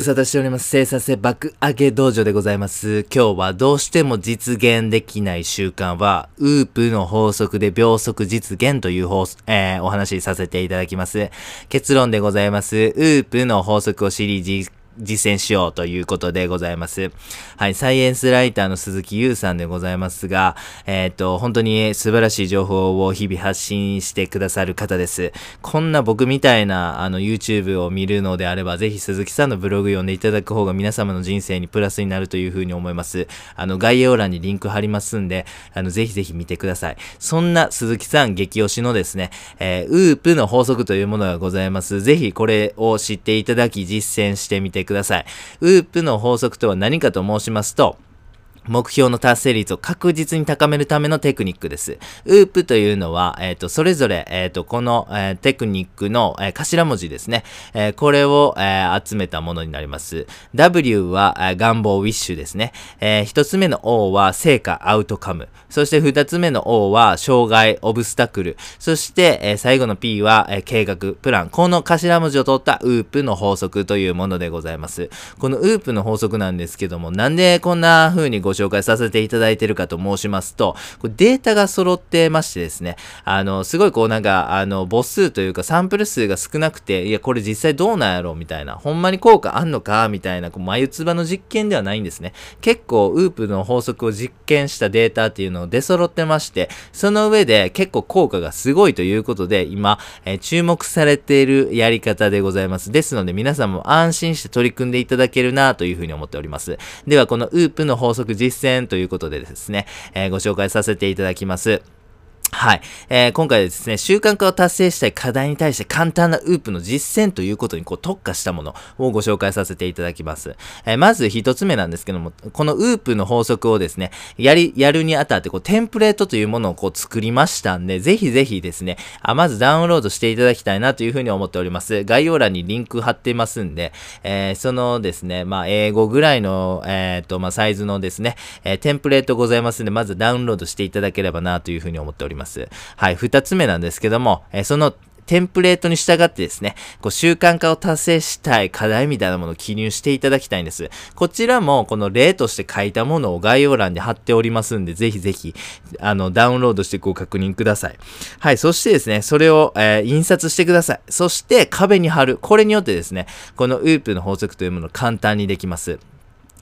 無沙汰しております。生産性爆上げ道場でございます。今日はどうしても実現できない習慣は、ウープの法則で秒速実現という法、えーお話しさせていただきます。結論でございます。ウープの法則を知り実実践しようということでございます。はい、サイエンスライターの鈴木優さんでございますが、えっ、と、本当に素晴らしい情報を日々発信してくださる方です。こんな僕みたいな、あの、YouTube を見るのであれば、ぜひ鈴木さんのブログ読んでいただく方が皆様の人生にプラスになるというふうに思います。あの、概要欄にリンク貼りますんで、あの、ぜひぜひ見てください。そんな鈴木さん激推しのですね、えー、ウープの法則というものがございます。ぜひこれを知っていただき実践してみててください。ウープの法則とは何かと申しますと、目標の達成率を確実に高めるためのテクニックです。ウープというのは、えっ、と、それぞれ、えっ、と、この、えーテクニックの、え頭文字ですね。えこれを、え集めたものになります。W は、え願望、ウィッシュですね。えー一つ目の O は、成果、アウトカム。そして二つ目の O は、障害、オブスタクル。そして、え最後の P は、え計画、プラン。この頭文字を取ったウープの法則というものでございます。このウープの法則なんですけども、なんでこんな風にごご紹介させていただいてるかと申しますと、これデータが揃ってましてですね、あの、すごいこうなんか、あの、母数というかサンプル数が少なくて、いや、これ実際どうなんやろうみたいな、ほんまに効果あんのかみたいな、こう眉唾の実験ではないんですね。結構、ウープの法則を実験したデータっていうのを出揃ってまして、その上で結構効果がすごいということで、今、えー注目されているやり方でございます。ですので、皆さんも安心して取り組んでいただけるなというふうに思っております。では、このウープの法則実践ということでですね、えーご紹介させていただきます。はい。えー今回ですね、習慣化を達成したい課題に対して簡単なウープの実践ということにこう特化したものをご紹介させていただきます。えーまず一つ目なんですけども、このウープの法則をですね、やり、やるにあたってこうテンプレートというものをこう作りましたんで、ぜひぜひですね、あまずダウンロードしていただきたいなというふうに思っております。概要欄にリンク貼ってますんで、えーそのですね、まあ、英語ぐらいの、えっ、と、まあ、サイズのですね、えテンプレートございますんで、まずダウンロードしていただければなというふうに思っておりますます。はい、二つ目なんですけども、えーそのテンプレートに従ってですね、こう習慣化を達成したい課題みたいなものを記入していただきたいんです。こちらもこの例として書いたものを概要欄に貼っておりますんで、ぜひぜひ、あの、ダウンロードしてご確認ください。はい、そしてですね、それを、えー印刷してください。そして壁に貼る。これによってですね、このウープの法則というものを簡単にできます。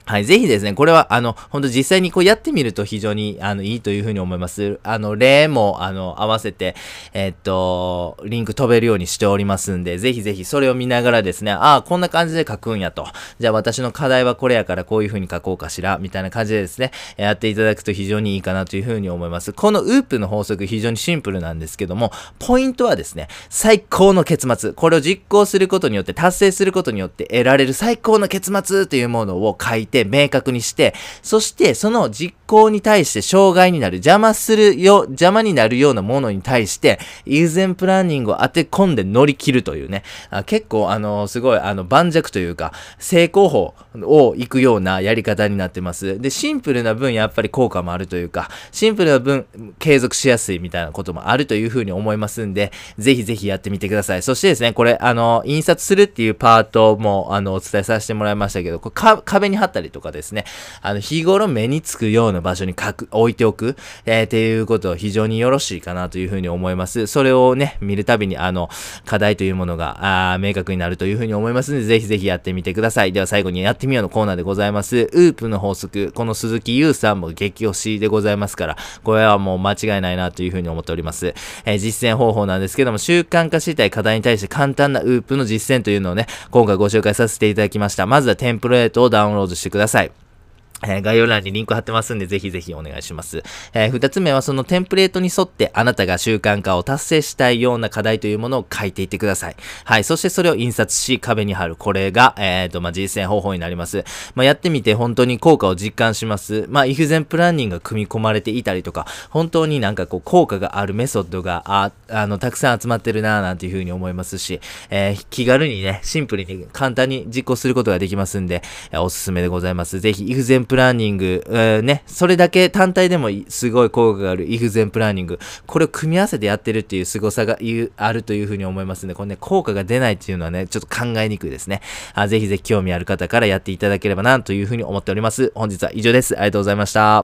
はい。ぜひですね、これは、あの、本当実際にこうやってみると非常に、あの、いいというふうに思います。あの、例も、あの、合わせて、えっと、リンク飛べるようにしておりますんで、ぜひぜひそれを見ながらですね、ああ、こんな感じで書くんやと。じゃあ私の課題はこれやからこういうふうに書こうかしら、みたいな感じでですね、やっていただくと非常にいいかなというふうに思います。このウープの法則非常にシンプルなんですけども、ポイントはですね、最高の結末。これを実行することによって、達成することによって得られる最高の結末というものを書いて明確にして、そしてその実行に対して障害になる、邪魔するよ、邪魔になるようなものに対して、優先プランニングを当て込んで乗り切るというね、あ結構あの、すごいあの、盤石というか、成功法を行くようなやり方になってます。で、シンプルな分やっぱり効果もあるというか、シンプルな分継続しやすいみたいなこともあるというふうに思いますんで、ぜひぜひやってみてください。そしてですね、これ、あの、印刷するっていうパートも、あの、お伝えさせてもらいましたけど、これ壁に貼ったたりとかですね、あの、日頃目につくような場所に書く、置いておく、えーっていうことを非常によろしいかなというふうに思います。それをね、見るたびに、あの、課題というものが、あ明確になるというふうに思いますので、ぜひぜひやってみてください。では最後にやってみようのコーナーでございます。ウープの法則、この鈴木優さんも激推しでございますから、これはもう間違いないなというふうに思っております。えー実践方法なんですけども、習慣化したい課題に対して簡単なウープの実践というのをね、今回ご紹介させていただきました。まずはテンプレートをダウンロードしてください。え概要欄にリンク貼ってますんで、ぜひぜひお願いします。えー二つ目はそのテンプレートに沿ってあなたが習慣化を達成したいような課題というものを書いていってください。はい。そしてそれを印刷し壁に貼る。これが、えっ、と、まあ、実践方法になります。まあ、やってみて本当に効果を実感します。まあ、イフゼンプランニングが組み込まれていたりとか、本当になんかこう効果があるメソッドが、あ、あの、たくさん集まってるなぁなんていうふうに思いますし、えー気軽にね、シンプルに簡単に実行することができますんで、えおすすめでございます。ぜひ、イフゼンプランニング、えー、ね、それだけ単体でもすごい効果があるイフゼンプランニング、これを組み合わせてやってるっていう凄さがあるというふうに思いますんで、これね、効果が出ないっていうのはね、ちょっと考えにくいですね。あぜひぜひ興味ある方からやっていただければなというふうに思っております。本日は以上です。ありがとうございました。